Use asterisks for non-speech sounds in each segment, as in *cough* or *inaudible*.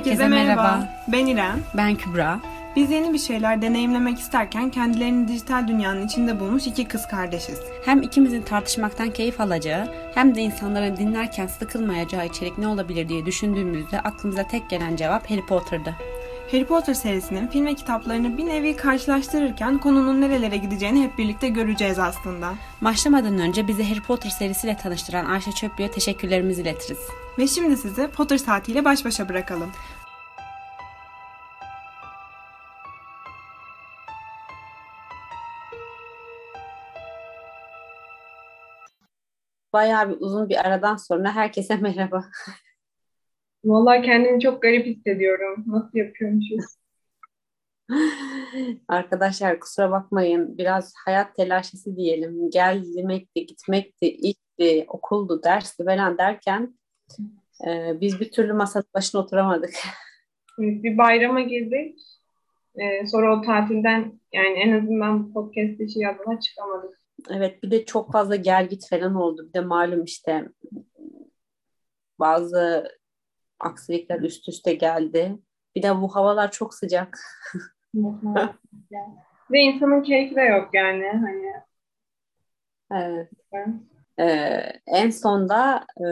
Herkese merhaba. Ben İrem. Ben Kübra. Biz yeni bir şeyler deneyimlemek isterken kendilerini dijital dünyanın içinde bulmuş iki kız kardeşiz. Hem ikimizin tartışmaktan keyif alacağı hem de insanların dinlerken sıkılmayacağı içerik ne olabilir diye düşündüğümüzde aklımıza tek gelen cevap Harry Potter'dı. Harry Potter serisinin film ve kitaplarını bir nevi karşılaştırırken konunun nerelere gideceğini hep birlikte göreceğiz aslında. Başlamadan önce bizi Harry Potter serisiyle tanıştıran Ayşe Çöplü'ye teşekkürlerimizi iletiriz. Ve şimdi sizi Potter saatiyle baş başa bırakalım. Bayağı bir uzun bir aradan sonra herkese *laughs* merhaba. Vallahi kendimi çok garip hissediyorum. Nasıl yapıyormuşuz? *laughs* Arkadaşlar kusura bakmayın. Biraz hayat telaşesi diyelim. Gelmekti, gitmekti, ilkti, okuldu, dersti falan derken e, biz bir türlü masanın başına oturamadık. *laughs* Evet, bir bayrama girdik. Ee, sonra o tatilden yani en azından bu podcast işi adına çıkamadık. Evet bir de çok fazla gel git falan oldu. Bir de malum işte bazı aksilikler üst üste geldi. Bir de bu havalar çok sıcak. *laughs* Ve insanın keyfi de yok yani. Hani Evet. Ee, en sonda e,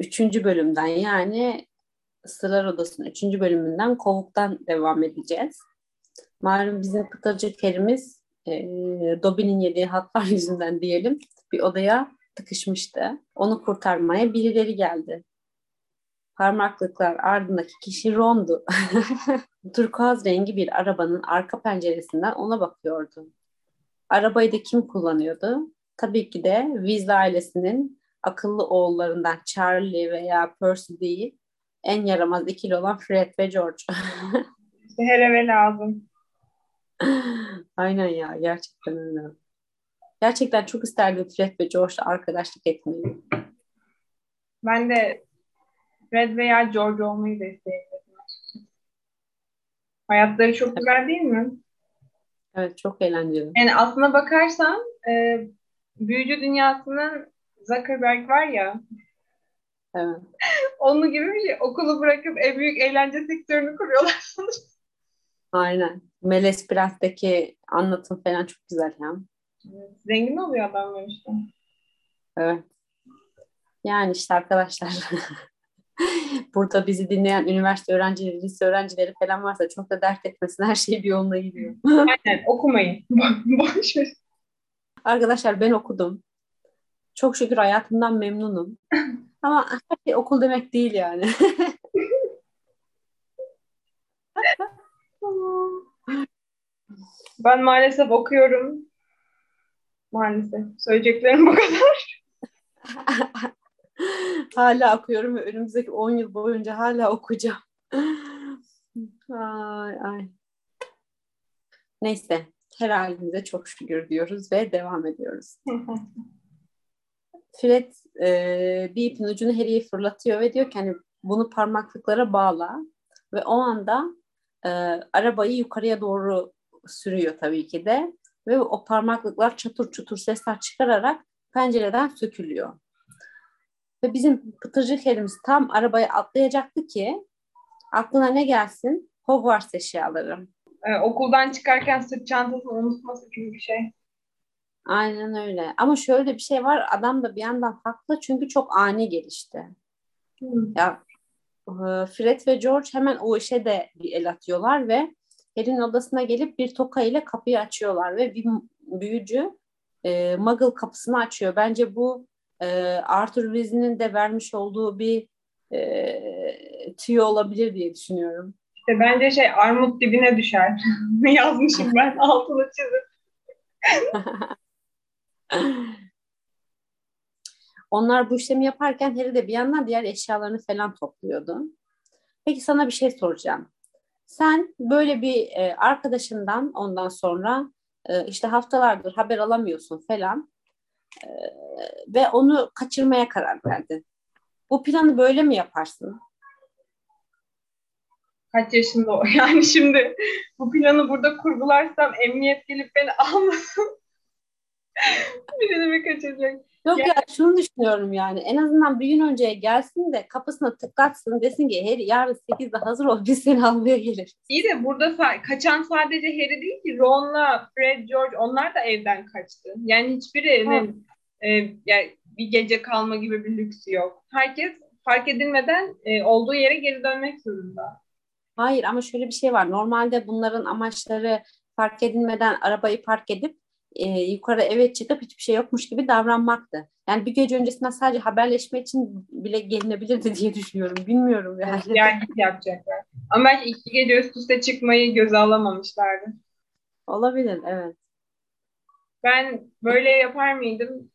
üçüncü bölümden yani Sırlar Odası'nın üçüncü bölümünden Kovuk'tan devam edeceğiz. Malum bizim Pıtırcı Kerim'iz e, Dobby'nin yediği hatlar *laughs* yüzünden diyelim bir odaya tıkışmıştı. Onu kurtarmaya birileri geldi. Parmaklıklar ardındaki kişi Ron'du. *laughs* Turkuaz rengi bir arabanın arka penceresinden ona bakıyordu. Arabayı da kim kullanıyordu? Tabii ki de Weasley ailesinin akıllı oğullarından Charlie veya Percy değil, en yaramaz ikili olan Fred ve George. *laughs* işte her eve lazım. *laughs* Aynen ya, gerçekten öyle. Gerçekten çok isterdim Fred ve George'la arkadaşlık etmeyi. Ben de Fred veya George olmayı isteyebilirim. Hayatları çok güzel değil mi? Evet, çok eğlenceli. Yani aslına bakarsan e, büyücü dünyasının Zuckerberg var ya Evet. *laughs* onun gibi bir şey. Okulu bırakıp en büyük eğlence sektörünü kuruyorlar sanırım. Aynen. Meles Prens'teki anlatım falan çok güzel ya. Zengin oluyor adamlar işte. Evet. Yani işte arkadaşlar *laughs* burada bizi dinleyen üniversite öğrencileri, lise öğrencileri falan varsa çok da dert etmesin. Her şey bir yoluna gidiyor. Aynen okumayın. *laughs* Boş ver. Arkadaşlar ben okudum. Çok şükür hayatımdan memnunum. Ama her şey okul demek değil yani. *laughs* Ben maalesef okuyorum. Maalesef. Söyleyeceklerim bu kadar. *laughs* *laughs* hala okuyorum ve önümüzdeki 10 yıl boyunca hala okuyacağım. *laughs* ay ay. Neyse. Her halimize çok şükür diyoruz ve devam ediyoruz. *laughs* Fred e, bir ipin ucunu Harry'e fırlatıyor ve diyor ki hani bunu parmaklıklara bağla ve o anda e, arabayı yukarıya doğru sürüyor tabii ki de ve o parmaklıklar çatır çutur sesler çıkararak pencereden sökülüyor. Ve bizim pıtırcı kedimiz tam arabaya atlayacaktı ki aklına ne gelsin? Hogwarts eşyaları. Ee, okuldan çıkarken sırt çantasını unutması gibi bir şey. Aynen öyle. Ama şöyle bir şey var. Adam da bir yandan haklı çünkü çok ani gelişti. Hmm. Ya e, Fred ve George hemen o işe de bir el atıyorlar ve Harry'nin odasına gelip bir toka ile kapıyı açıyorlar ve bir büyücü e, Muggle kapısını açıyor. Bence bu e, Arthur Weasley'nin de vermiş olduğu bir e, tüyo olabilir diye düşünüyorum. İşte bence şey armut dibine düşer. *laughs* Yazmışım ben *laughs* altını çizip. Onlar bu işlemi yaparken Harry de bir yandan diğer eşyalarını falan topluyordu. Peki sana bir şey soracağım. Sen böyle bir e, arkadaşından ondan sonra e, işte haftalardır haber alamıyorsun falan ve onu kaçırmaya karar verdin. Bu planı böyle mi yaparsın? Kaç yaşında o? *laughs* Yani şimdi bu planı burada kurgularsam emniyet gelip beni almasın. Birini mi kaçıracak? Yok Ya- ya şunu düşünüyorum yani en azından bir gün önceye gelsin de kapısına tıklatsın desin ki Harry yarın 8'de hazır ol biz seni almaya geliriz. İyi de burada kaçan sadece Harry değil ki Ron'la Fred, George onlar da evden kaçtı. Yani hiçbirinin e, yani bir gece kalma gibi bir lüksü yok. Herkes fark edilmeden e, olduğu yere geri dönmek zorunda. Hayır ama şöyle bir şey var. Normalde bunların amaçları fark edilmeden arabayı park edip e, yukarı eve çıkıp hiçbir şey yokmuş gibi davranmaktı. Yani bir gece öncesinden sadece haberleşme için bile gelinebilirdi *laughs* diye düşünüyorum. Bilmiyorum yani. Yani yapacaklar. Ama belki iki gece üst üste çıkmayı göze alamamışlardı. Olabilir evet. Ben böyle yapar mıydım?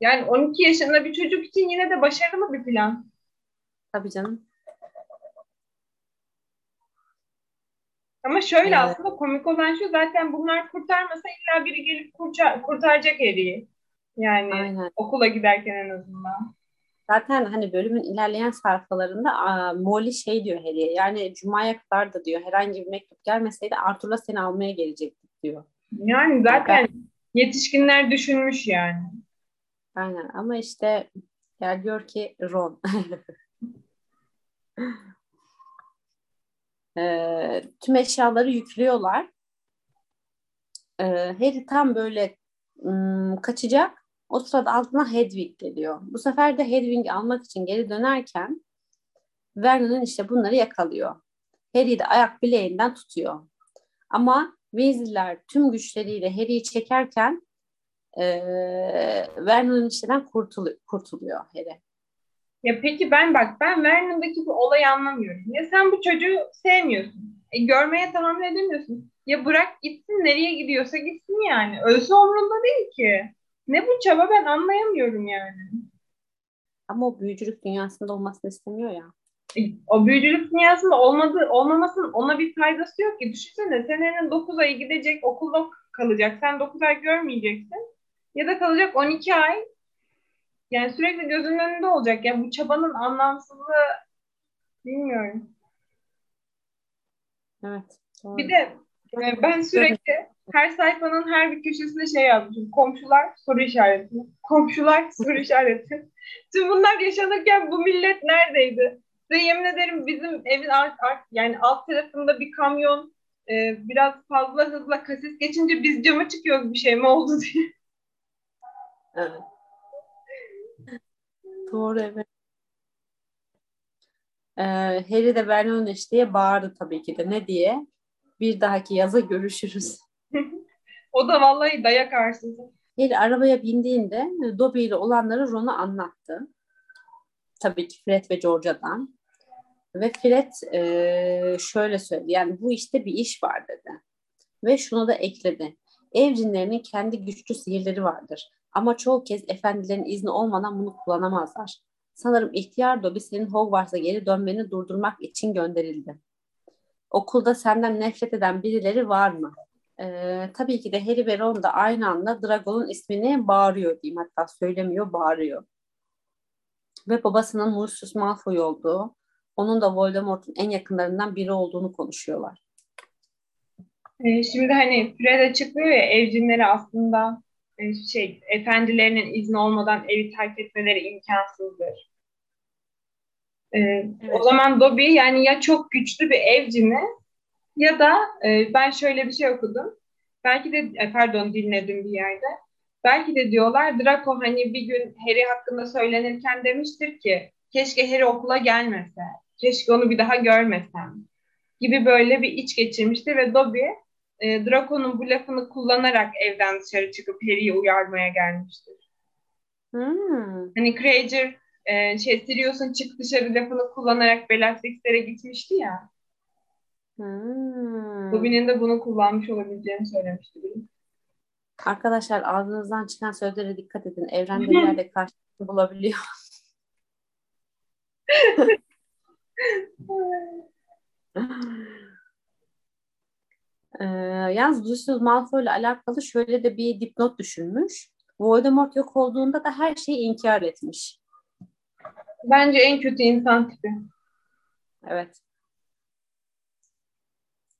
Yani 12 yaşında bir çocuk için yine de başarılı bir plan. Tabii canım. Ama şöyle Evet. aslında komik olan şu zaten bunlar kurtarmasa illa biri gelip kurtar, kurtaracak Harry'i. Yani Aynen. okula giderken en azından. Zaten hani bölümün ilerleyen sayfalarında Molly şey diyor Harry'e yani Cuma'ya kadar da diyor herhangi bir mektup gelmeseydi Arthur'la seni almaya gelecektik diyor. Yani zaten yetişkinler düşünmüş yani. Aynen ama işte gel diyor ki Ron. *laughs* Ee, tüm eşyaları yüklüyorlar. Ee, Harry tam böyle ım, kaçacak. O sırada altına Hedwig geliyor. Bu sefer de Hedwig'i almak için geri dönerken Vernon'un işte bunları yakalıyor. Harry'i de ayak bileğinden tutuyor. Ama Weasley'ler tüm güçleriyle Harry'i çekerken eee Vernon'un işinden kurtulu- kurtuluyor Harry. Ya peki ben bak ben Vernon'daki bu olayı anlamıyorum. Ya sen bu çocuğu sevmiyorsun. E, görmeye tahammül edemiyorsun. Ya bırak gitsin nereye gidiyorsa gitsin yani. Ölse umrunda değil ki. Ne bu çaba ben anlayamıyorum yani. Ama o büyücülük dünyasında olmasını istemiyor ya. E, O büyücülük dünyasında olmadı, olmamasının ona bir faydası yok ki. Düşünsene senenin 9 ayı gidecek okulda kalacak. Sen 9 ay görmeyeceksin. Ya da kalacak 12 ay. Yani sürekli gözünün önünde olacak. Yani bu çabanın anlamsızlığı bilmiyorum. Evet. doğru. Bir de e, ben sürekli her sayfanın her bir köşesine şey yazmışım. Komşular soru işareti. Komşular soru *laughs* işareti. Tüm bunlar yaşanırken bu millet neredeydi? Size yemin ederim bizim evin alt, alt- yani alt tarafında bir kamyon e, biraz fazla hızla kasis geçince biz cama çıkıyoruz bir şey mi oldu diye. Evet. Doğru evet. Ee, Harry de Vernon diye bağırdı tabii ki de. Ne diye? Bir dahaki yaza görüşürüz. *laughs* O da vallahi dayak arsızı. Harry arabaya bindiğinde Dobby ile olanları Ron'a anlattı. Tabii ki Fred ve George'dan. Ve Fred eee, şöyle söyledi. Yani bu işte bir iş var dedi. Ve şunu da ekledi. Evcinlerinin kendi güçlü sihirleri vardır. Ama çoğu kez efendilerin izni olmadan bunu kullanamazlar. Sanırım ihtiyar Dobby senin Hogwarts'a geri dönmeni durdurmak için gönderildi. Okulda senden nefret eden birileri var mı? Ee, tabii ki de Harry ve Ron da aynı anda Drago'nun ismini bağırıyor diyeyim. Hatta söylemiyor, bağırıyor. Ve babasının Lucius Malfoy olduğu, onun da Voldemort'un en yakınlarından biri olduğunu konuşuyorlar. E, şimdi hani Fred açıklıyor ya evcinleri aslında şey efendilerinin izni olmadan evi terk etmeleri imkansızdır. E, Evet. O zaman Dobby yani ya çok güçlü bir evcini ya da e, ben şöyle bir şey okudum. Belki de e, pardon dinledim bir yerde. Belki de diyorlar Draco hani bir gün Harry hakkında söylenirken demiştir ki keşke Harry okula gelmese. Keşke onu bir daha görmesem gibi böyle bir iç geçirmiştir ve Dobby e, Draco'nun bu lafını kullanarak evden dışarı çıkıp Harry'i uyarmaya gelmiştir. Hmm. Hani Granger e, şey Sirius'un çık dışarı lafını kullanarak Bellatrix'lere gitmişti ya. Hmm. Dobby'nin de bunu kullanmış olabileceğini söylemişti. Arkadaşlar ağzınızdan çıkan sözlere dikkat edin. Evrende bir yerde karşılığını bulabiliyor. *laughs* *laughs* *laughs* Ee, yalnız Lucius Malfoy ile alakalı şöyle de bir dipnot düşünmüş. Voldemort yok olduğunda da her şeyi inkar etmiş. Bence en kötü insan tipi. Evet.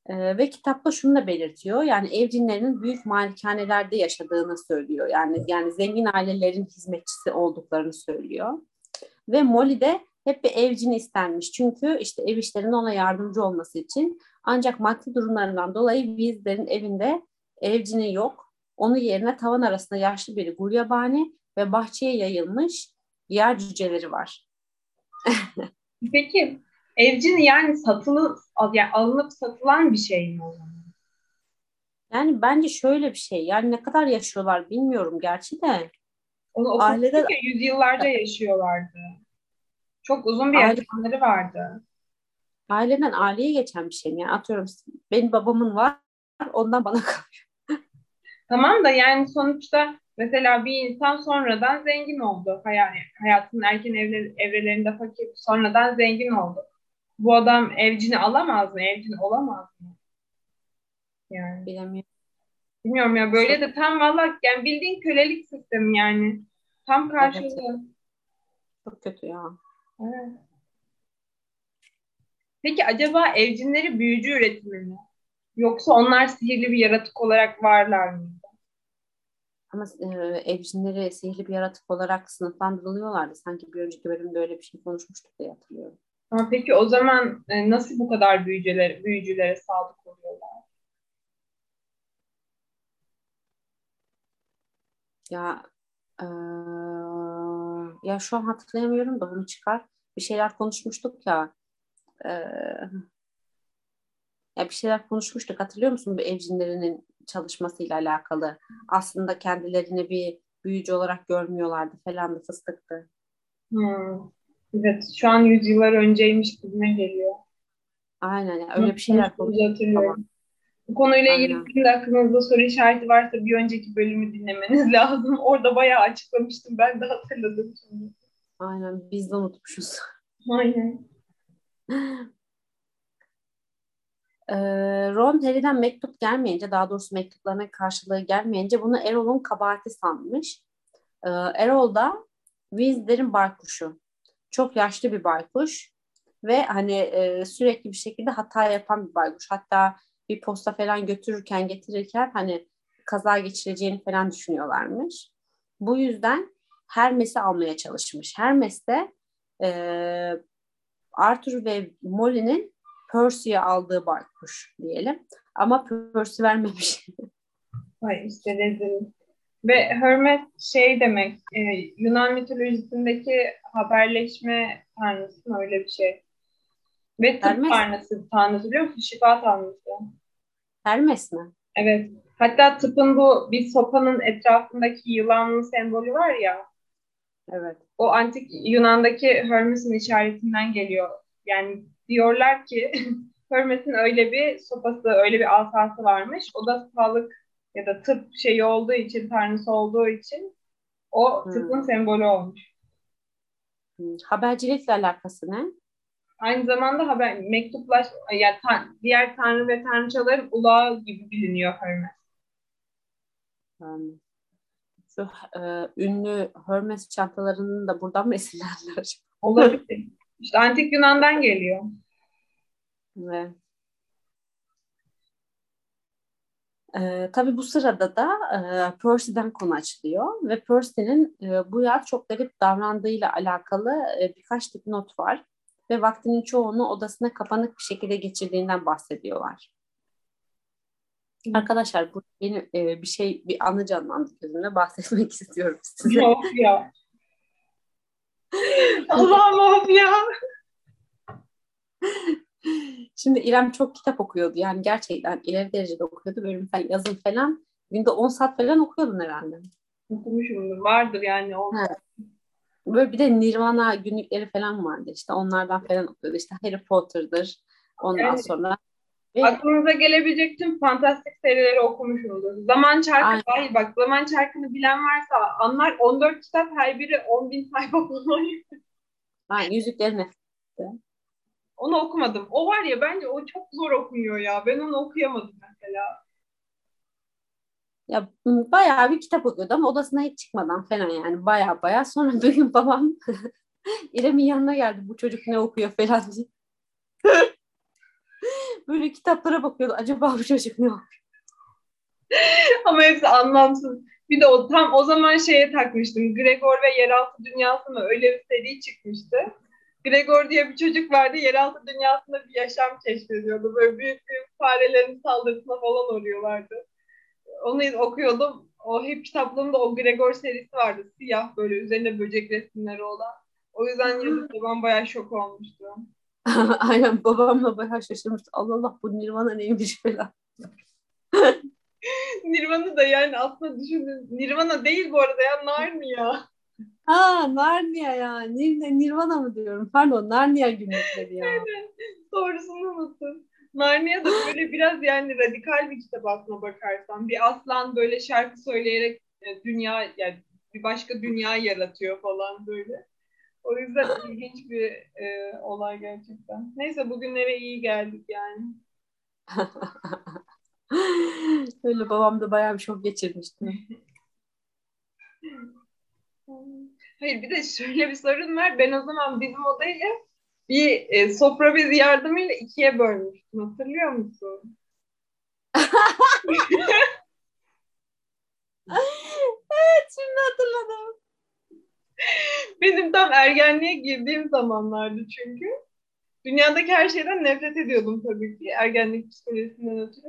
Ee, ve kitapta şunu da belirtiyor. Yani evcinlerinin büyük malikanelerde yaşadığını söylüyor. Yani yani zengin ailelerin hizmetçisi olduklarını söylüyor. Ve Molly de hep bir evcini istenmiş. Çünkü işte ev işlerinde ona yardımcı olması için. Ancak maddi durumlarından dolayı Weasley'lerin evinde evcini yok. Onun yerine tavan arasında yaşlı bir gulyabani ve bahçeye yayılmış yer cüceleri var. *laughs* Peki evcin yani satılı yani alınıp satılan bir şey mi o zaman? Yani bence şöyle bir şey. Yani ne kadar yaşıyorlar bilmiyorum gerçi de. Onu Ailede... ya yüzyıllarca yaşıyorlardı. Çok uzun bir Aile... yaşamları vardı. Aileden aileye geçen bir şey mi? Yani atıyorum benim babamın var ondan bana *laughs* kalıyor. tamam da yani sonuçta mesela bir insan sonradan zengin oldu. Hayat, hayatının erken evre, evrelerinde fakir sonradan zengin oldu. Bu adam evcini alamaz mı? Evcini olamaz mı? Yani. Bilemiyorum. Bilmiyorum ya böyle de tam valla yani bildiğin kölelik sistemi yani. Tam karşılığı. Evet. Çok kötü ya. Evet. Peki acaba evcinleri büyücü üretimi mi? Yoksa onlar sihirli bir yaratık olarak varlar mı? Ama e, evcinleri sihirli bir yaratık olarak sınıflandırılıyorlardı. Sanki bir önceki bölümde öyle bir şey konuşmuştuk diye hatırlıyorum. Ama peki o zaman e, nasıl bu kadar büyücülere, büyücülere sadık oluyorlar? Ya e, ya şu an hatırlayamıyorum da bunu çıkar. Bir şeyler konuşmuştuk ya. E, ya bir şeyler konuşmuştuk. Hatırlıyor musun bu evcinlerinin çalışmasıyla alakalı? Aslında kendilerini bir büyücü olarak görmüyorlardı falan da fıstıktı. Hmm. Evet, şu an yüzyıllar önceymiş gibime geliyor. Aynen, yani öyle bir şeyler konuşuyoruz. Bu konuyla ilgili sizin aklınızda soru işareti varsa bir önceki bölümü dinlemeniz *laughs* lazım. Orada bayağı açıklamıştım. Ben de hatırladım şimdi. Aynen, biz de unutmuşuz. *laughs* Aynen. Ron Harry'den mektup gelmeyince, daha doğrusu mektuplarına karşılığı gelmeyince bunu Erol'un kabahati sanmış. Erol da Weasley'lerin baykuşu. Çok yaşlı bir baykuş ve hani e, sürekli bir şekilde hata yapan bir baykuş. Hatta bir posta falan götürürken getirirken hani kaza geçireceğini falan düşünüyorlarmış. Bu yüzden Hermes'i almaya çalışmış. Hermes de e, Arthur ve Molly'nin Percy'ye aldığı baykuş diyelim. Ama Percy vermemiş. *laughs* Ay işte rezil. Ve Hermes şey demek, e, Yunan mitolojisindeki haberleşme tanrısı öyle bir şey. Ve tıp Hermes. tanrısı, tanrısı biliyor musun? Şifa tanrısı. Hermes mi? Evet. Hatta tıpın bu bir sopanın etrafındaki yılanın sembolü var ya. Evet. O antik Yunan'daki Hermes'in işaretinden geliyor. Yani diyorlar ki *laughs* Hermes'in öyle bir sopası, öyle bir asası varmış. O da sağlık ya da tıp şeyi olduğu için, tanrısı olduğu için o hmm. tıbbın sembolü olmuş. Hmm. Habercilikle alakası ne? Aynı zamanda haber mektuplaş yani tan, diğer tanrı ve tanrıçaların ulağı gibi biliniyor Hermes. Hmm. Şu e, ünlü Hermes çantalarının da buradan mı esinlendiler? *laughs* Olabilir. İşte antik Yunan'dan geliyor. Evet. E, tabii bu sırada da e, Percy'den konu açılıyor ve Percy'nin e, bu yaz çok garip davrandığıyla alakalı e, birkaç not var ve vaktinin çoğunu odasına kapanık bir şekilde geçirdiğinden bahsediyorlar. Hı. Arkadaşlar bu benim e, bir şey bir anı canlandı gözümde bahsetmek *laughs* istiyorum size. Of ya. Allah'ım ya. Şimdi İrem çok kitap okuyordu. Yani gerçekten ileri derecede okuyordu. Bölüm falan, yazın falan. Günde 10 saat falan okuyordun herhalde. Okumuşumdur. Vardır yani. O. Böyle bir de Nirvana günlükleri falan vardı. İşte onlardan falan okuyordu. İşte Harry Potter'dır. Ondan yani, sonra. Ve... Aklınıza gelebilecek tüm fantastik serileri okumuşumdur. Zaman Çarkı Aynen. dahil bak. Zaman Çarkı'nı bilen varsa anlar 14 kitap her biri 10 bin sayfa falan. *laughs* Aynen. Yüzüklerin Efendisi. Onu okumadım. O var ya bence o çok zor okunuyor ya. Ben onu okuyamadım mesela. Ya bayağı bir kitap okuyordu ama odasına hiç çıkmadan falan yani bayağı bayağı. Sonra bir gün babam *laughs* İrem'in yanına geldi. Bu çocuk ne okuyor falan diye. *laughs* Böyle kitaplara bakıyordu. Acaba bu çocuk ne yapıyor? *laughs* Ama hepsi anlamsız. Bir de o tam o zaman şeye takmıştım. Gregor ve Yeraltı Dünyası? Öyle bir seri çıkmıştı. Gregor diye bir çocuk vardı. Yeraltı dünyasında bir yaşam keşfediyordu. Böyle büyük büyük farelerin saldırısına falan uğruyorlardı. Onu okuyordum. O hep kitaplığımda o Gregor serisi vardı. Siyah böyle üzerinde böcek resimleri olan. O yüzden yazıp babam bayağı şok olmuştu. *laughs* Aynen babamla bayağı şaşırmıştı. Allah Allah bu Nirvana neymiş falan. *laughs* Nirvana da yani aslında düşünün. Nirvana değil bu arada ya Narnia. Ha Narnia ya. Nir Nirvana mı diyorum? Pardon Narnia günlükleri ya. Aynen. Doğrusunu unuttum. Narnia da böyle biraz yani radikal bir kitap aslına bakarsan. Bir aslan böyle şarkı söyleyerek e, dünya yani bir başka dünya yaratıyor falan böyle. O yüzden ilginç bir e, olay gerçekten. Neyse bugünlere iyi geldik yani. *laughs* Öyle babam da bayağı bir şok geçirmişti. Hayır bir de şöyle bir sorun var. Ben o zaman bizim odayı bir e, sofra bezi yardımıyla ikiye bölmüştüm. Hatırlıyor musun? evet şimdi hatırladım. Benim tam ergenliğe girdiğim zamanlardı çünkü. Dünyadaki her şeyden nefret ediyordum tabii ki ergenlik psikolojisinden ötürü.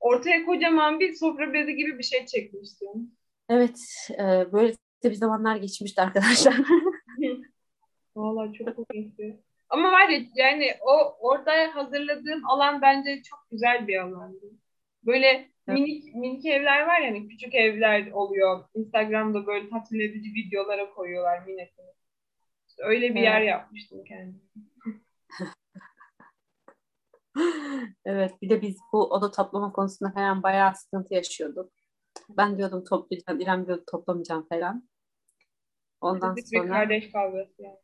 Ortaya kocaman bir sofra bezi gibi bir şey çekmiştim. Evet, e, böyle de bir zamanlar geçmişti arkadaşlar. *laughs* Vallahi çok komikti. Ama var ya yani o orada hazırladığım alan bence çok güzel bir alandı. Böyle evet. minik minik evler var yani küçük evler oluyor. Instagram'da böyle tatmin edici videolara koyuyorlar minik. İşte öyle bir evet. yer yapmıştım kendime. *laughs* evet bir de biz bu oda toplama konusunda falan bayağı sıkıntı yaşıyorduk. Ben diyordum toplayacağım, İrem diyordu toplamayacağım falan. Ondan Klasik sonra... bir kardeş kavgası yani.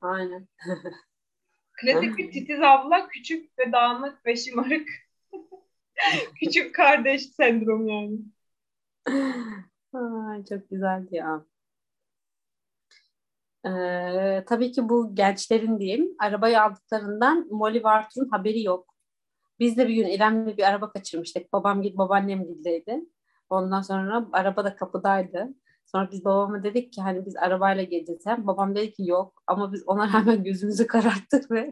Aynen. *laughs* Klasik bir titiz abla, küçük ve dağınık ve şımarık. *laughs* küçük kardeş sendrom yani. Çok güzeldi ya. Ee, tabii ki bu gençlerin diyeyim arabayı aldıklarından Molly Vartur'un haberi yok. Biz de bir gün İrem'le bir araba kaçırmıştık. Babam gibi babaannem gildeydi. Ondan sonra araba da kapıdaydı. Sonra biz babama dedik ki hani biz arabayla geleceğiz. Hem babam dedi ki yok ama biz ona rağmen *laughs* gözümüzü kararttık ve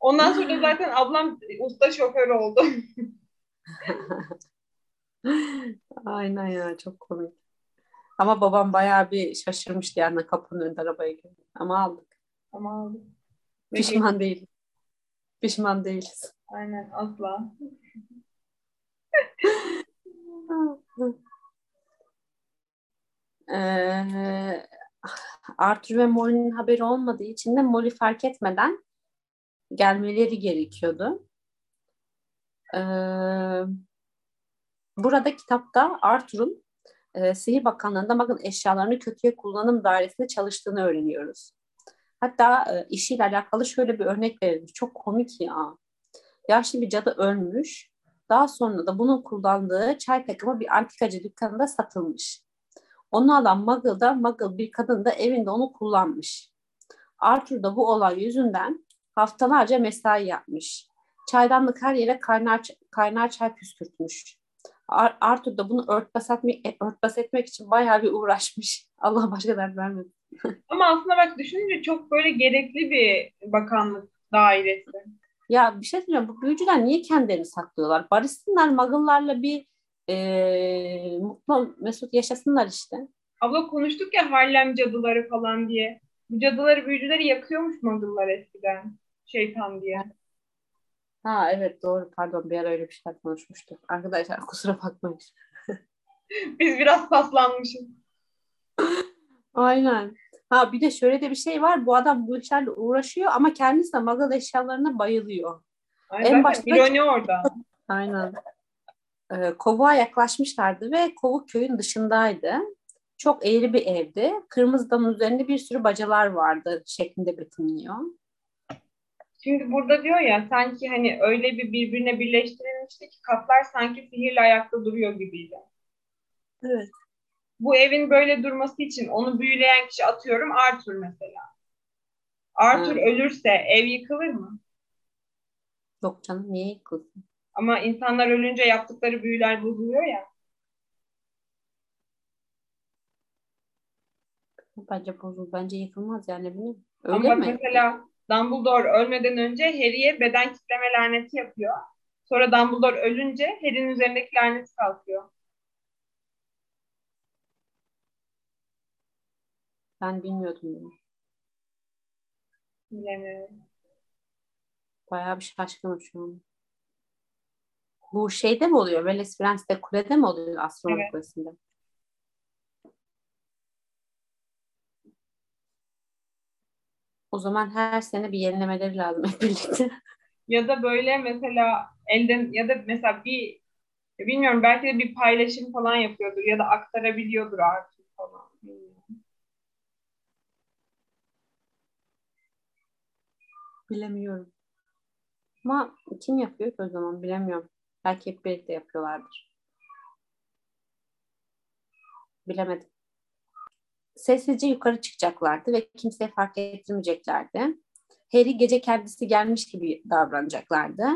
Ondan sonra zaten ablam usta şoför oldu. *laughs* Aynen ya çok komik. Ama babam bayağı bir şaşırmıştı yani kapının önünde arabaya girdi. Ama aldık. Ama aldık. Pişman değiliz. Pişman değiliz. Aynen asla. *laughs* Ee, Arthur ve Molly'nin haberi olmadığı için de Molly fark etmeden gelmeleri gerekiyordu. Ee, burada kitapta Arthur'un e, Sihir Bakanlığı'nda bakın eşyalarını kötüye kullanım dairesinde çalıştığını öğreniyoruz. Hatta e, işiyle alakalı şöyle bir örnek verilmiş. Çok komik ya. Yaşlı bir cadı ölmüş. Daha sonra da bunun kullandığı çay takımı bir antikacı dükkanında satılmış. Onu alan Muggle da Muggle bir kadın da evinde onu kullanmış. Arthur da bu olay yüzünden haftalarca mesai yapmış. Çaydanlık her yere kaynar, kaynar çay püskürtmüş. Ar Arthur da bunu örtbas etmek, e, örtbas etmek için bayağı bir uğraşmış. *laughs* Allah başka dert vermedi. *laughs* Ama aslında bak düşününce çok böyle gerekli bir bakanlık dairesi. Ya bir şey söyleyeceğim. Bu büyücüler niye kendilerini saklıyorlar? Barışsınlar Muggle'larla bir e, mutlu mesut yaşasınlar işte. Abla konuştuk ya Harlem cadıları falan diye. Bu cadıları büyücüleri yakıyormuş Muggle'lar eskiden. Şeytan diye. Ha evet doğru pardon bir ara öyle bir şeyler konuşmuştuk. Arkadaşlar kusura bakmayın. *laughs* Biz biraz paslanmışız. Aynen. Ha bir de şöyle de bir şey var. Bu adam bu işlerle uğraşıyor ama kendisi de Muggle eşyalarına bayılıyor. Aynen, en başta ironi orada. *laughs* Aynen. Ee, kovuğa yaklaşmışlardı ve kovuk köyün dışındaydı. Çok eğri bir evdi. Kırmızı damın üzerinde bir sürü bacalar vardı şeklinde betimliyor. Şimdi burada diyor ya sanki hani öyle bir birbirine birleştirilmişti ki katlar sanki sihirle ayakta duruyor gibiydi. Evet. Bu evin böyle durması için onu büyüleyen kişi atıyorum Arthur mesela. Arthur evet. ölürse ev yıkılır mı? Yok canım niye yıkılsın? Ama insanlar ölünce yaptıkları büyüler bozuluyor ya. Bence bozul. Bence yıkılmaz yani bileyim. Öyle Ama mi? mesela Dumbledore ölmeden önce Harry'e beden kitleme laneti yapıyor. Sonra Dumbledore ölünce Harry'nin üzerindeki laneti kalkıyor. Ben bilmiyordum bunu. Bilemiyorum. Bayağı bir şaşkınım şu an. Bu şeyde mi oluyor? Veles Prens'te kulede mi oluyor astronom Evet. kulesinde? O zaman her sene bir yenilemeleri lazım hep birlikte. *laughs* Ya da böyle mesela elden ya da mesela bir bilmiyorum belki de bir paylaşım falan yapıyordur ya da aktarabiliyordur artık falan. Bilmiyorum. Bilemiyorum. Ama kim yapıyor ki o zaman bilemiyorum. Belki hep birlikte yapıyorlardır. Bilemedim. Sessizce yukarı çıkacaklardı ve kimseye fark ettirmeyeceklerdi. Harry gece kendisi gelmiş gibi davranacaklardı.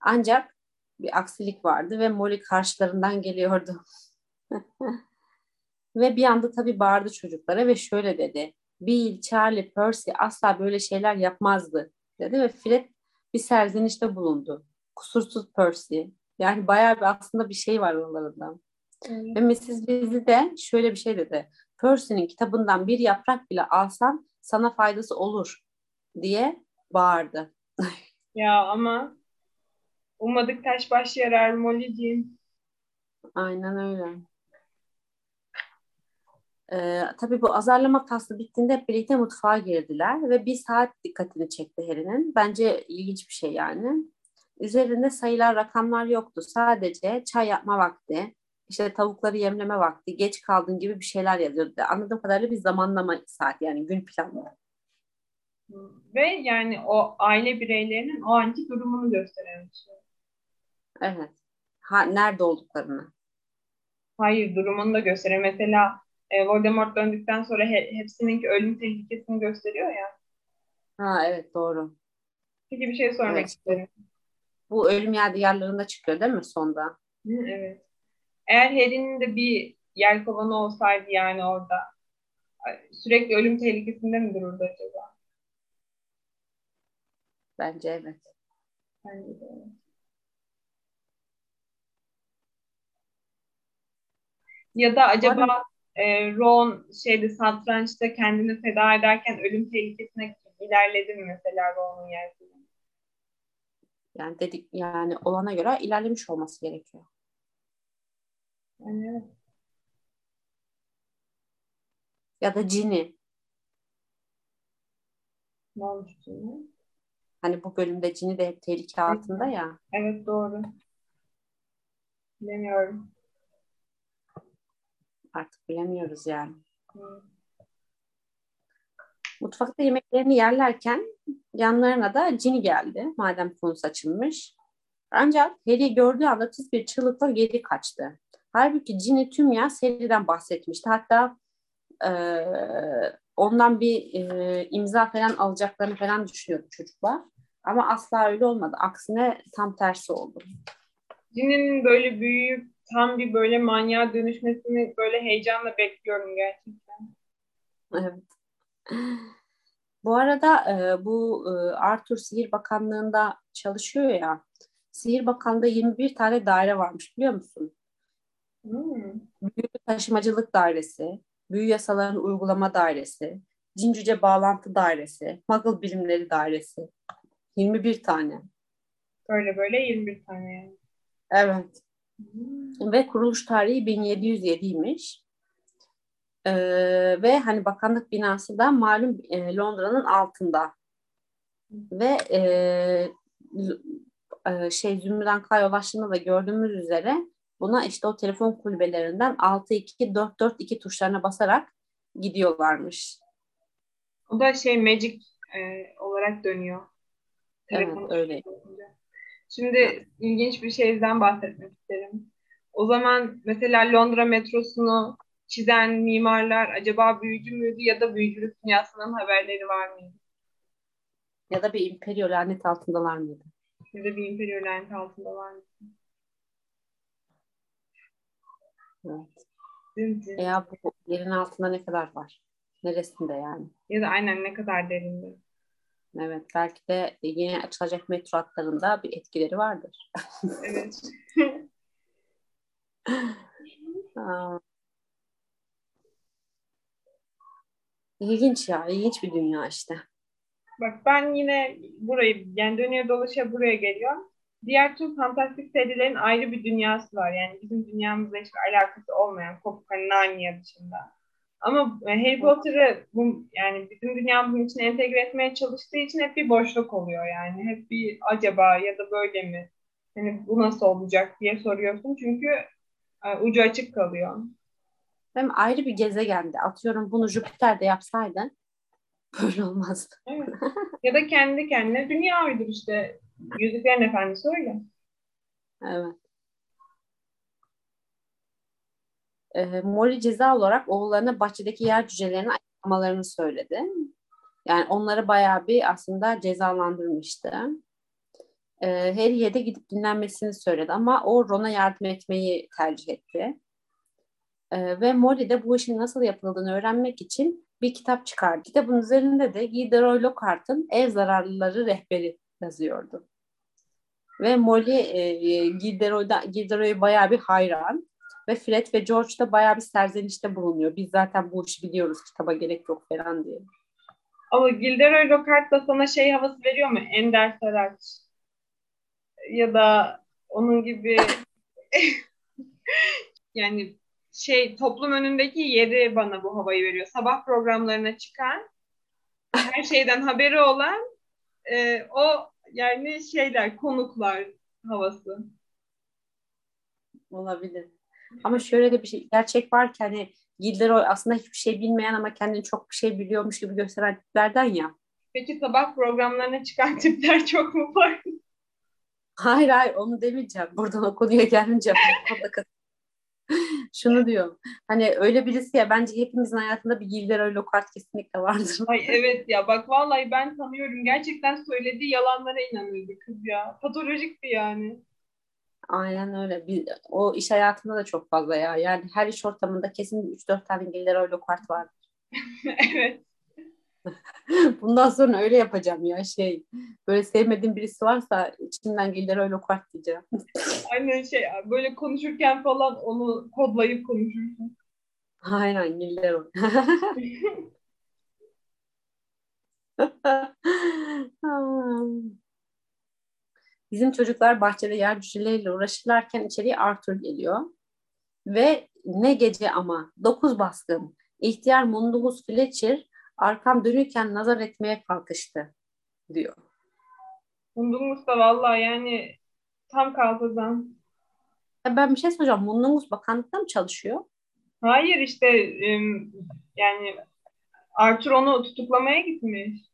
Ancak bir aksilik vardı ve Molly karşılarından geliyordu. *laughs* ve bir anda tabii bağırdı çocuklara ve şöyle dedi. Bill, Charlie, Percy asla böyle şeyler yapmazdı dedi ve Fred bir serzenişte bulundu. Kusursuz Percy. Yani bayağı bir aslında bir şey var aralarında. Ve Mrs. Weasley de şöyle bir şey dedi. Percy'nin kitabından bir yaprak bile alsan sana faydası olur diye bağırdı. *laughs* Ya ama ummadık taş baş yarar Molly'ciğim. Aynen öyle. Ee, tabii bu azarlama faslı bittiğinde hep birlikte mutfağa girdiler ve bir saat dikkatini çekti Harry'nin. Bence ilginç bir şey yani. Üzerinde sayılar, rakamlar yoktu. Sadece çay yapma vakti, işte tavukları yemleme vakti, geç kaldın gibi bir şeyler yazıyordu. Anladığım kadarıyla bir zamanlama saat yani gün planı. Ve yani o aile bireylerinin o anki durumunu gösteren bir şey. Evet. Ha, nerede olduklarını. Hayır durumunu da gösteriyor. Mesela e, Voldemort döndükten sonra he, hepsininki ölüm tehlikesini gösteriyor ya. Ha evet doğru. Peki bir şey sormak Evet. isterim. Bu ölüm yadigarlarında çıkıyor değil mi sonda? Hı, evet. Eğer Harry'nin de bir yelkovanı olsaydı yani orada sürekli ölüm tehlikesinde mi dururdu acaba? Bence evet. Bence de evet. Ya da acaba e, Ron şeyde satrançta kendini feda ederken ölüm tehlikesine ilerledi mi mesela Ron'un yelkovanı? Yani dedik yani olana göre ilerlemiş olması gerekiyor. Yani. Ya da Ginny. Ne olmuş şimdi? Hani bu bölümde Ginny de hep tehlike altında ya. Evet doğru. Bilemiyorum. Artık bilemiyoruz yani. Hı. Mutfakta yemeklerini yerlerken yanlarına da Ginny geldi. Madem konusu açılmış. Ancak Harry gördüğü anda tiz bir çığlıkla geri kaçtı. Halbuki Ginny tüm yaz Harry'den bahsetmişti. Hatta eee, ondan bir eee, imza falan alacaklarını falan düşünüyordu çocuklar. Ama asla öyle olmadı. Aksine tam tersi oldu. Ginny'nin böyle büyüyüp tam bir böyle manyağa dönüşmesini böyle heyecanla bekliyorum gerçekten. Evet. Bu arada e, bu e, Arthur Sihir Bakanlığı'nda çalışıyor ya. Sihir Bakanlığı'nda 21 tane daire varmış biliyor musun? Hmm. Büyü Taşımacılık Dairesi, Büyü Yasalarını Uygulama Dairesi, Cin Cüce Bağlantı Dairesi, Muggle Bilimleri Dairesi. 21 tane. Böyle böyle 21 tane yani. Evet. Hmm. Ve kuruluş tarihi 1707'ymiş. Ee, ve hani bakanlık binası da malum e, Londra'nın altında. Ve e, e, şey Zümrüt Kaya ulaştığında da gördüğümüz üzere buna işte o telefon kulübelerinden 6-2-4-4-2 tuşlarına basarak gidiyorlarmış. O da şey Magic e, olarak dönüyor. Evet, Telefon öyle. tuşuyla. Şimdi ilginç bir şeyden bahsetmek isterim. O zaman mesela Londra metrosunu çizen mimarlar acaba büyücü müydü ya da büyücülük dünyasından haberleri var mıydı? Ya da bir imperio lanet altındalar mıydı? Ya da bir imperial lent altında var mısın? Evet. Dın. E ya bu yerin altında ne kadar var? Neresinde yani? Ya da aynen ne kadar derinde. Evet belki de yeni açılacak metro hatlarında bir etkileri vardır. Evet. *laughs* Aa. İlginç ya, ilginç bir dünya işte. Bak ben yine burayı yani dönüyor dolaşıyor buraya geliyorum. Diğer tüm fantastik serilerin ayrı bir dünyası var. Yani bizim dünyamızla hiçbir alakası olmayan kopuk hani Narnia dışında. Ama e, Harry Potter'ı bu, yani bizim dünyamızın içine entegre etmeye çalıştığı için hep bir boşluk oluyor yani. Hep bir acaba ya da böyle mi? Hani bu nasıl olacak diye soruyorsun. Çünkü e, ucu açık kalıyor. Hem ayrı bir gezegendi. Atıyorum bunu Jüpiter'de yapsaydı *laughs* böyle olmazdı. Evet. ya da kendi kendine dünya uydur işte. Yüzüklerin Efendisi öyle. Evet. Ee, Molly ceza olarak oğullarına bahçedeki yer cücelerini ayıklamalarını söyledi. Yani onları bayağı bir aslında cezalandırmıştı. Ee, Harry'e de gidip dinlenmesini söyledi ama o Ron'a yardım etmeyi tercih etti. Ee, ve Molly de bu işin nasıl yapıldığını öğrenmek için bir kitap çıkardı. Kitabın üzerinde de Gilderoy Lockhart'ın Ev Zararlıları Rehberi yazıyordu. Ve Molly e, Gilderoy'da, Gilderoy'a bayağı bir hayran. Ve Fred ve George da bayağı bir serzenişte bulunuyor. Biz zaten bu işi biliyoruz kitaba gerek yok falan diye. Ama Gilderoy Lockhart da sana şey havası veriyor mu? Ender Saraç. Ya da onun gibi *laughs* yani şey toplum önündeki yeri bana bu havayı veriyor. Sabah programlarına çıkan her şeyden haberi olan e, o yani şeyler konuklar havası. Olabilir. Ama şöyle de bir şey, gerçek var ki hani Gilderoy aslında hiçbir şey bilmeyen ama kendini çok bir şey biliyormuş gibi gösteren tiplerden ya. Peki sabah programlarına çıkan tipler çok mu farklı? Hayır hayır onu demeyeceğim. Buradan o konuya gelince *laughs* şunu diyor. Hani öyle birisi ya bence hepimizin hayatında bir Gilderoy Lockhart kesinlikle vardır. Ay evet ya bak vallahi ben tanıyorum. Gerçekten söylediği yalanlara inanıyordu kız ya. Patolojikti yani. Aynen öyle. Bir, o iş hayatında da çok fazla ya. Yani her iş ortamında kesin 3-4 tane Gilderoy Lockhart var. *laughs* evet. *laughs* Bundan sonra öyle yapacağım ya şey. Böyle sevmediğim birisi varsa içimden Gilderoy Lockhart diyeceğim. *laughs* Aynen şey böyle konuşurken falan onu kodlayıp konuşursun. Aynen Gilderoy. *laughs* Bizim çocuklar bahçede yer cüceleriyle uğraşırlarken içeriye Arthur geliyor. Ve ne gece ama dokuz baskın. İhtiyar Mundungus Fletcher arkam dönürken nazar etmeye kalkıştı diyor. Mundungus da valla yani tam kalfadan. Ben bir şey soracağım. Mundungus bakanlıkta mı çalışıyor? Hayır işte yani Arthur onu tutuklamaya gitmiş.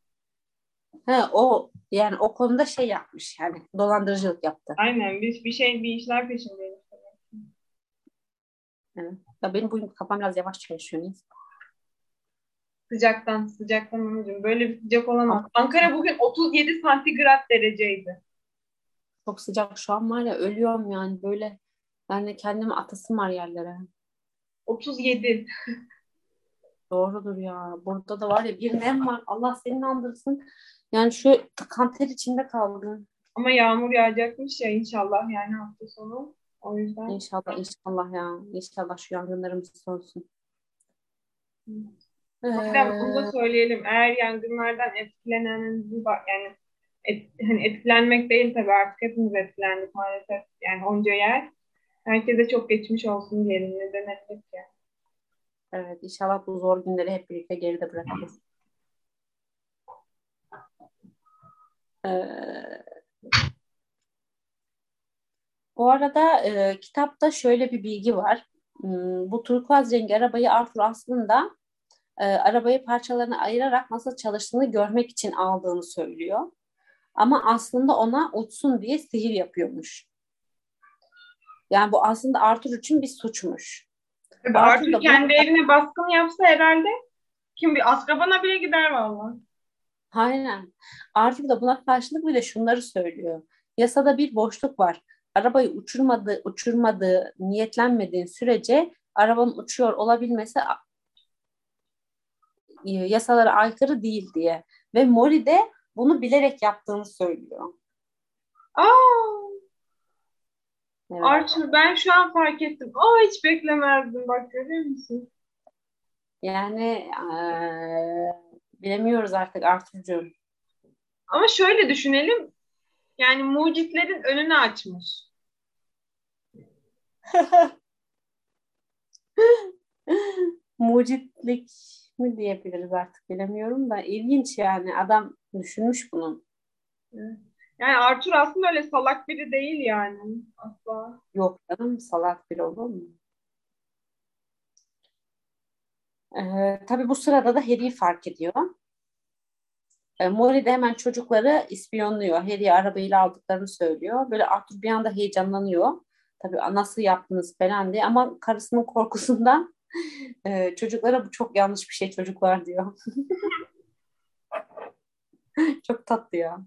He, o yani o konuda şey yapmış yani dolandırıcılık yaptı. Aynen bir, bir şey bir işler peşindeymiş. Evet. Ya benim bugün kafam biraz yavaş çalışıyor. Neyse. Sıcaktan, sıcaktan anacığım. Böyle bir sıcak olamaz. Ankara bugün 37 santigrat dereceydi. Çok sıcak şu an var ya ölüyorum yani böyle. Yani kendimi atasım var yerlere. 37. Doğrudur ya. Burada da var ya bir nem var. Allah seni andırsın. Yani şu kanter içinde kaldım. Ama yağmur yağacakmış ya inşallah yani hafta sonu. O yüzden. İnşallah inşallah ya. İnşallah şu yangınlarımız sonsun. Madem bunu da söyleyelim. Eğer yangınlardan etkilenenizin yani et, hani etkilenmek değil tabii artık hepimiz etkilendik maalesef. Yani onca yer. Herkese çok geçmiş olsun diyelim. Ne demek ya. Evet inşallah bu zor günleri hep birlikte geride bırakırız. Ee, bu arada e, kitapta şöyle bir bilgi var. Hmm, bu turkuaz rengi arabayı Arthur aslında e, arabayı parçalarına ayırarak nasıl çalıştığını görmek için aldığını söylüyor. Ama aslında ona uçsun diye sihir yapıyormuş. Yani bu aslında Arthur için bir suçmuş. Arthur, Arthur kendi bunu... evine baskın yapsa herhalde kim bir Azkaban'a bile gider vallahi. Aynen. Arthur da buna karşılık bir de şunları söylüyor. Yasada bir boşluk var. Arabayı uçurmadığı, uçurmadığı, niyetlenmediğin sürece arabanın uçuyor olabilmesi yasalara aykırı değil diye. Ve Mori de bunu bilerek yaptığını söylüyor. Aa! Evet. Arthur ben şu an fark ettim. Aa hiç beklemezdim bak görüyor musun? Yani ee, bilemiyoruz artık Arthur'cuğum. Ama şöyle düşünelim. Yani mucitlerin önünü açmış. *laughs* Mucitlik mi diyebiliriz artık bilemiyorum da ilginç yani adam düşünmüş bunu. Yani Arthur aslında öyle salak biri değil yani asla. Yok canım salak biri olur mu? Ee, tabii bu sırada da Harry'i fark ediyor. Ee, Mori de hemen çocukları ispiyonluyor. Harry'i arabayla aldıklarını söylüyor. Böyle Arthur bir anda heyecanlanıyor. Tabii nasıl yaptınız falan diye ama karısının korkusundan e, çocuklara bu çok yanlış bir şey çocuklar diyor. *laughs* çok tatlı ya.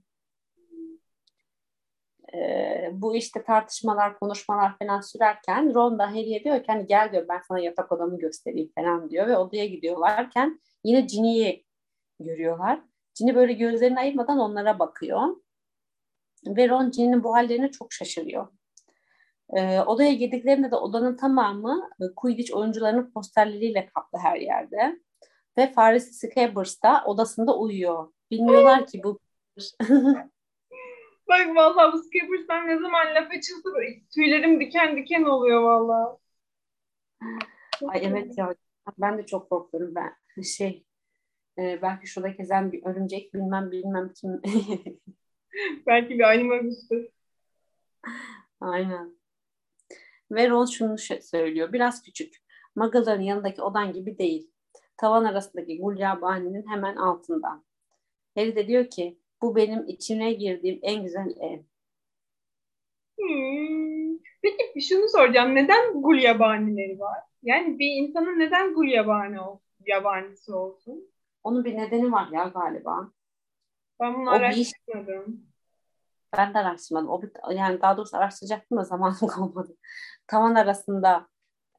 E, bu işte tartışmalar, konuşmalar falan sürerken Ron da Harry'e diyor ki hani gel diyor ben sana yatak odamı göstereyim falan diyor ve odaya gidiyorlarken yine Ginny'yi görüyorlar. Ginny böyle gözlerini ayırmadan onlara bakıyor. Ve Ron Ginny'nin bu hallerine çok şaşırıyor. E, odaya girdiklerinde de odanın tamamı e, Quidditch oyuncularının posterleriyle kaplı her yerde. Ve Farisi Scabbers da odasında uyuyor. Bilmiyorlar ki bu *laughs* Bak vallahi bu Scabbers'tan ne zaman laf açılsa tüylerim diken diken oluyor vallahi. Ay evet ya ben de çok korkuyorum ben. Şey e, belki şurada gezen bir örümcek bilmem bilmem kim. *laughs* belki bir animagüstü. Aynen. Ve Ron şunu söylüyor. Biraz küçük. Magaların yanındaki odan gibi değil. Tavan arasındaki Gulyabani'nin hemen altında. Harry de diyor ki bu benim içine girdiğim en güzel ev. Hmm. Peki bir şunu soracağım. Neden gulyabanileri var? Yani bir insanın neden gulyabani olsun, yabanisi olsun? Onun bir nedeni var ya galiba. Ben bunu o araştırmadım. Ben de araştırmadım. O bir, yani daha doğrusu araştıracaktım da zamanım *laughs* olmadı. Tavan arasında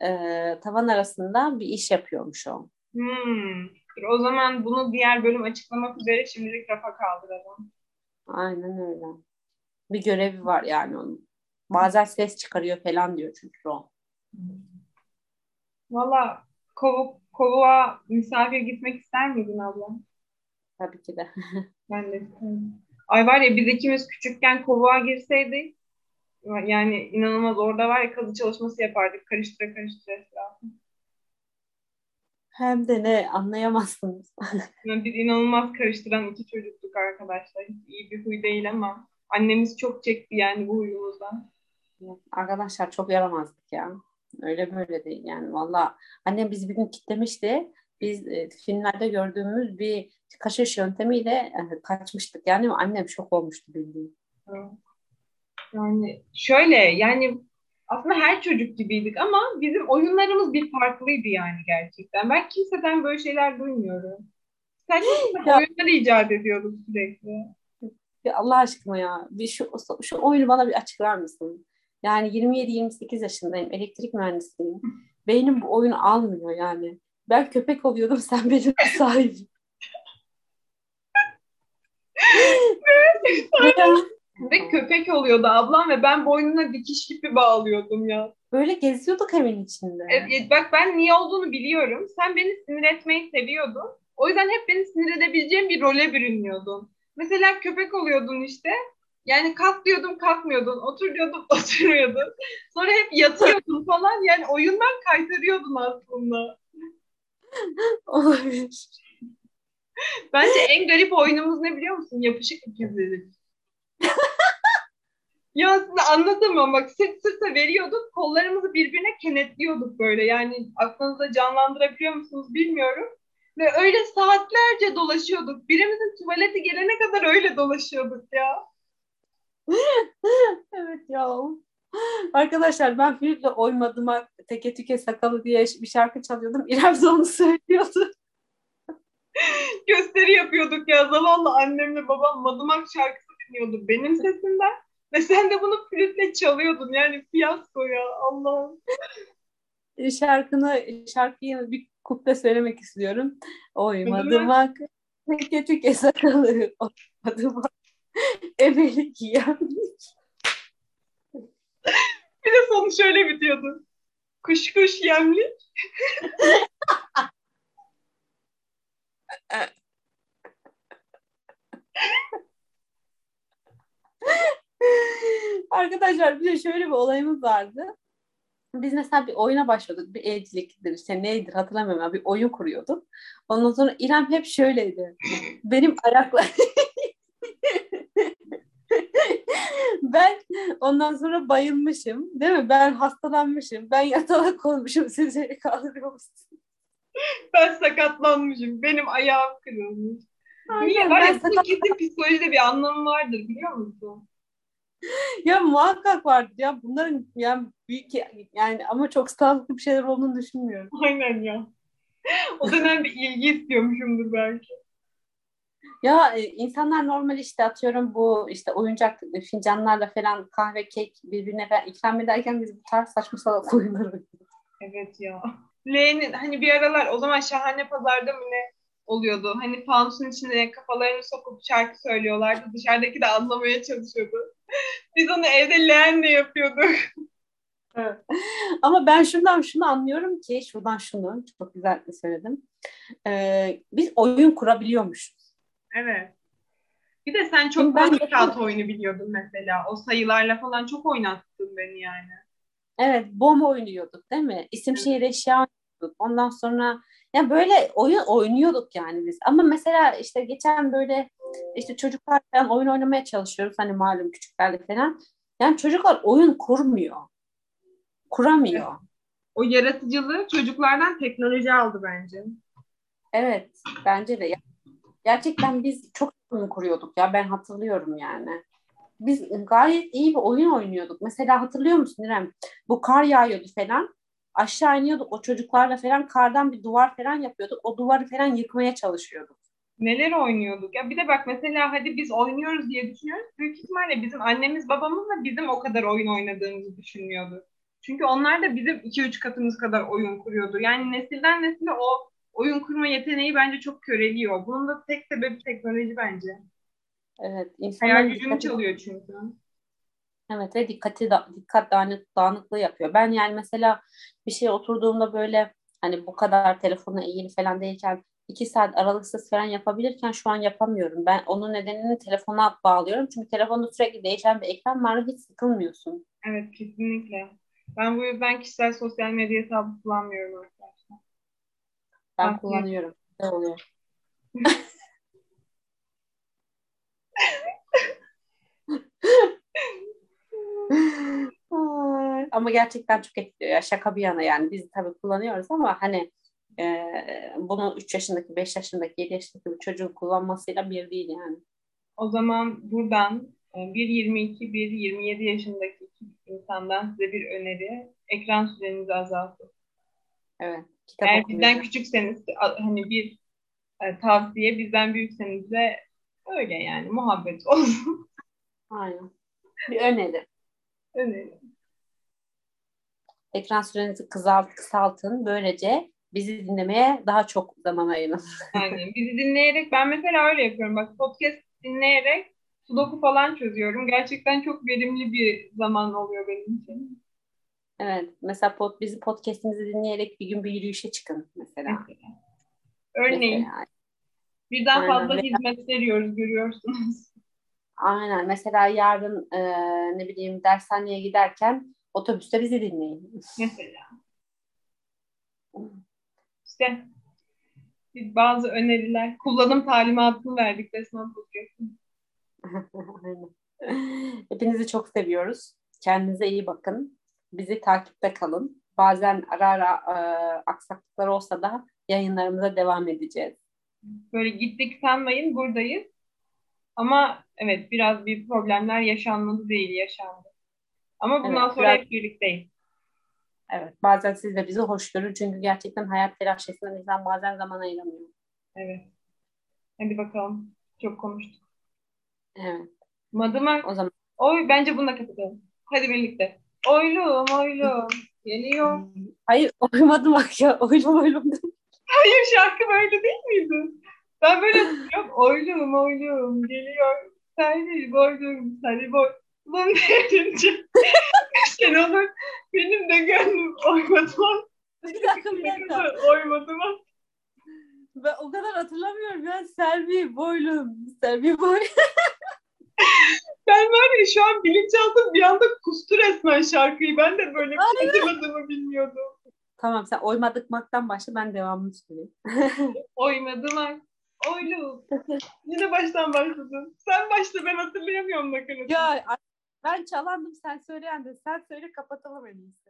e, tavan arasında bir iş yapıyormuş o. Hmm. O zaman bunu diğer bölüm açıklamak üzere şimdilik rafa kaldıralım. Aynen öyle. Bir görevi var yani onun. Bazen ses çıkarıyor falan diyor çünkü o. Valla kovuk, kovuğa misafir gitmek ister miydin abla? Tabii ki de. *laughs* ben de isterim. Ay var ya biz ikimiz küçükken kovuğa girseydik yani inanılmaz orada var ya kazı çalışması yapardık karıştıra karıştıra etrafı. Hem de ne anlayamazsınız. yani biz inanılmaz karıştıran iki çocuktuk arkadaşlar. Hiç iyi bir huy değil ama annemiz çok çekti yani bu huyumuzdan. Arkadaşlar çok yaramazdık ya. Öyle böyle değil yani. Valla annem bizi bir gün kitlemişti. Biz e, filmlerde gördüğümüz bir kaşış yöntemiyle e, kaçmıştık. Yani annem şok olmuştu bildiğin. Yani şöyle yani aslında her çocuk gibiydik ama bizim oyunlarımız bir farklıydı yani gerçekten. Ben kimseden böyle şeyler duymuyorum. Sen *gasps* oyunlar icat ediyorduk sürekli. Ya Allah aşkına ya bir şu, şu oyunu bana bir açıklar mısın? Yani 27-28 yaşındayım, elektrik mühendisiyim. *laughs* Beynim bu oyunu almıyor yani. Ben köpek oluyordum, sen benim *laughs* sahibim. Ve köpek oluyordu ablam ve ben boynuna dikiş gibi bağlıyordum ya. Böyle geziyorduk evin içinde. Evet, bak ben niye olduğunu biliyorum. Sen beni sinir etmeyi seviyordun. O yüzden hep beni sinir edebileceğim bir role bürünüyordun. Mesela köpek oluyordun işte. Yani kalk diyordum kalkmıyordun. Otur diyordum *laughs* oturmuyordun. Sonra hep yatıyordun falan. Yani oyundan kaytarıyordun aslında. *laughs* Olabilir. Bence en garip oyunumuz ne biliyor musun? Yapışık ikizleri. *laughs* ya aslında anlatamam bak sırt sırta veriyorduk kollarımızı birbirine kenetliyorduk böyle yani aklınızda canlandırabiliyor musunuz bilmiyorum. Ve öyle saatlerce dolaşıyorduk. Birimizin tuvaleti gelene kadar öyle dolaşıyorduk ya. *laughs* evet ya. Arkadaşlar ben flütle oymadıma teke tüke sakalı diye bir şarkı çalıyordum. *laughs* İrem de onu söylüyordu. *laughs* Gösteri yapıyorduk ya. Zavallı annemle babam madımak şarkısı dinliyordu benim sesimden. Ve sen de bunu flütle çalıyordun. Yani fiyasko ya Allah'ım. *laughs* Şarkını, şarkıyı bir kuple söylemek istiyorum. Oymadımak, teke teke sakalı, oymadımak, emelik yenlik. *laughs* Bir de sonu şöyle bitiyordu. Kuş kuş yemlik. *laughs* Arkadaşlar bir de şöyle bir olayımız vardı. Biz mesela bir oyuna başladık. Bir evciliktir işte neydir hatırlamıyorum. ama Bir oyun kuruyorduk. Ondan sonra İrem hep şöyleydi. Benim ayaklar... *laughs* *laughs* ben ondan sonra bayılmışım. Değil mi? Ben hastalanmışım. Ben yatalak olmuşum. *laughs* Siz beni kaldırıyor musunuz? Ben sakatlanmışım. Benim ayağım kırılmış. Niye? Var ya bu psikolojide bir anlamı vardır biliyor musun? *laughs* ya muhakkak vardır ya bunların yani büyük yani ama çok sağlıklı bir şeyler olduğunu düşünmüyorum. Aynen ya. O dönem bir ilgi istiyormuşumdur belki. Ya e, insanlar normal işte atıyorum bu işte oyuncak fincanlarla falan kahve, kek birbirine ikram ederken biz bu tarz saçma salak *laughs* oyunları Evet ya. L'nin hani bir aralar o zaman şahane pazarda mı ne oluyordu? Hani fanusun içine kafalarını sokup şarkı söylüyorlardı. Dışarıdaki de anlamaya çalışıyordu. *laughs* Biz onu evde leğenle yapıyorduk. *laughs* Evet. Ama ben şundan şunu anlıyorum ki, şuradan şunu çok güzel söyledim. Ee, biz oyun kurabiliyormuşuz. Evet. Bir de sen çok ben fazla kağıt oyunu biliyordun mesela. O sayılarla falan çok oynattın beni yani. Evet, bom oynuyorduk değil mi? İsim evet. şehir eşya oynuyorduk. Ondan sonra ya böyle oyun oynuyorduk yani biz. Ama mesela işte geçen böyle işte çocuklar falan oyun oynamaya çalışıyoruz. Hani malum küçüklerle falan. Yani çocuklar oyun kurmuyor. Kuramıyor. Evet. O yaratıcılığı çocuklardan teknoloji aldı bence. Evet, bence de. Gerçekten biz çok oyun kuruyorduk ya. Ben hatırlıyorum yani. Biz gayet iyi bir oyun oynuyorduk. Mesela hatırlıyor musun İrem? Bu kar yağıyordu falan aşağı iniyorduk o çocuklarla falan kardan bir duvar falan yapıyorduk. O duvarı falan yıkmaya çalışıyorduk. Neler oynuyorduk ya bir de bak mesela hadi biz oynuyoruz diye düşünüyoruz. Büyük ihtimalle bizim annemiz babamız da bizim o kadar oyun oynadığımızı düşünüyordu. Çünkü onlar da bizim 2-3 katımız kadar oyun kuruyordu. Yani nesilden nesile o oyun kurma yeteneği bence çok köreliyor. Bunun da tek sebebi teknoloji bence. Evet. Hayal gücünü çalıyor çünkü. Evet ve dikkati da, dikkat dağınık, dağınıklığı yapıyor. Ben yani mesela bir şey oturduğumda böyle hani bu kadar telefona eğili falan değilken iki saat aralıksız falan yapabilirken şu an yapamıyorum. Ben onun nedenini telefona bağlıyorum. Çünkü telefonda sürekli değişen bir ekran var hiç sıkılmıyorsun. Evet kesinlikle. Ben bu yüzden kişisel sosyal medya hesabı kullanmıyorum arkadaşlar. Ben Aslında. kullanıyorum. Ne oluyor? ama gerçekten çok etkiliyor ya şaka bir yana yani biz tabii kullanıyoruz ama hani e, bunu 3 yaşındaki 5 yaşındaki 7 yaşındaki bir çocuğun kullanmasıyla bir değil yani. O zaman buradan e, bir 22 bir 27 yaşındaki insandan size bir öneri ekran sürenizi azaltın. Evet. Kitap Eğer bizden küçükseniz hani bir e, tavsiye bizden büyükseniz de öyle yani muhabbet *laughs* olsun. Aynen. Bir öneri. Öneri ekran sürenizi kısalt, kısaltın. Böylece bizi dinlemeye daha çok zaman ayırın. *laughs* Yani bizi dinleyerek ben mesela öyle yapıyorum. Bak podcast dinleyerek sudoku falan çözüyorum. Gerçekten çok verimli bir zaman oluyor benim için. Evet. Mesela pod, bizi podcastimizi dinleyerek bir gün bir yürüyüşe çıkın mesela. Örneğin. Mesela. Birden Aynen. fazla hizmet veriyoruz görüyorsunuz. *laughs* Aynen. Mesela yarın e, ne bileyim dershaneye giderken Otobüste bizi dinleyin. Mesela. *laughs* İşte bazı öneriler, kullanım talimatını verdik resmen podcast'ın. *laughs* Hepinizi çok seviyoruz. Kendinize iyi bakın. Bizi takipte kalın. Bazen ara ara e, aksaklıklar olsa da yayınlarımıza devam edeceğiz. Böyle gittik sanmayın buradayız. Ama evet biraz bir problemler yaşanmadı değil yaşandı. Ama bundan evet, sonra biraz... hep birlikteyiz. Evet. Bazen siz de bizi hoş görün. Çünkü gerçekten hayat telaşesinden insan bazen zaman ayıramıyor. Evet. Hadi bakalım. Çok konuştuk. Evet. Madımak. O zaman Oy, bence bununla kapatalım. Hadi birlikte. Oylum oylum geliyor. Hayır oymadım bak ya. Oylum oylum. Hayır şarkı böyle değil miydi? Ben böyle yok oylum oylum geliyor. Seni boydum seni boydum derince. Sen olur benim de gönlüm oymadı. bir dakika bir dakika. Oymadı mı? Ben o kadar hatırlamıyorum ya. Selvi boylum. Selvi boy. *laughs* Ben var ya şu an bilinçaltım bir anda kustu resmen şarkıyı. Ben de böyle bir şey hatırladığımı bilmiyordum. tamam sen oymadık maktan başla ben devamını söyleyeyim. *laughs* Oymadı mı? Oylum. Yine baştan başladın. Sen başla ben hatırlayamıyorum nakaratı. ya ben çalandım sen söyleyen de sen söyle kapatalım en iyisi.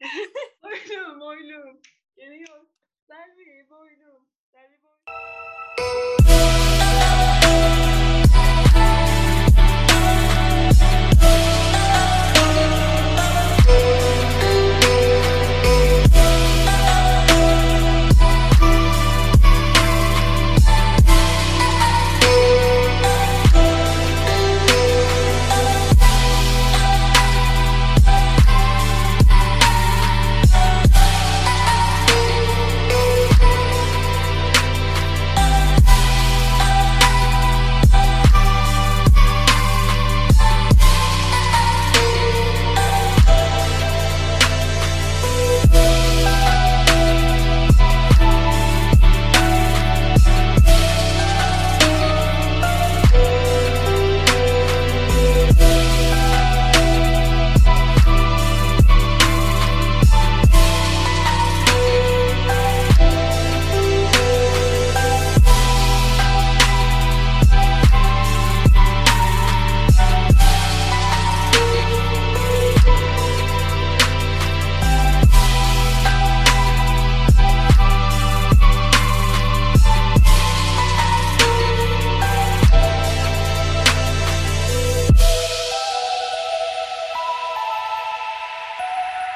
*laughs* Oylum oylum. Geliyor. Selvi boylum. Selvi boylum.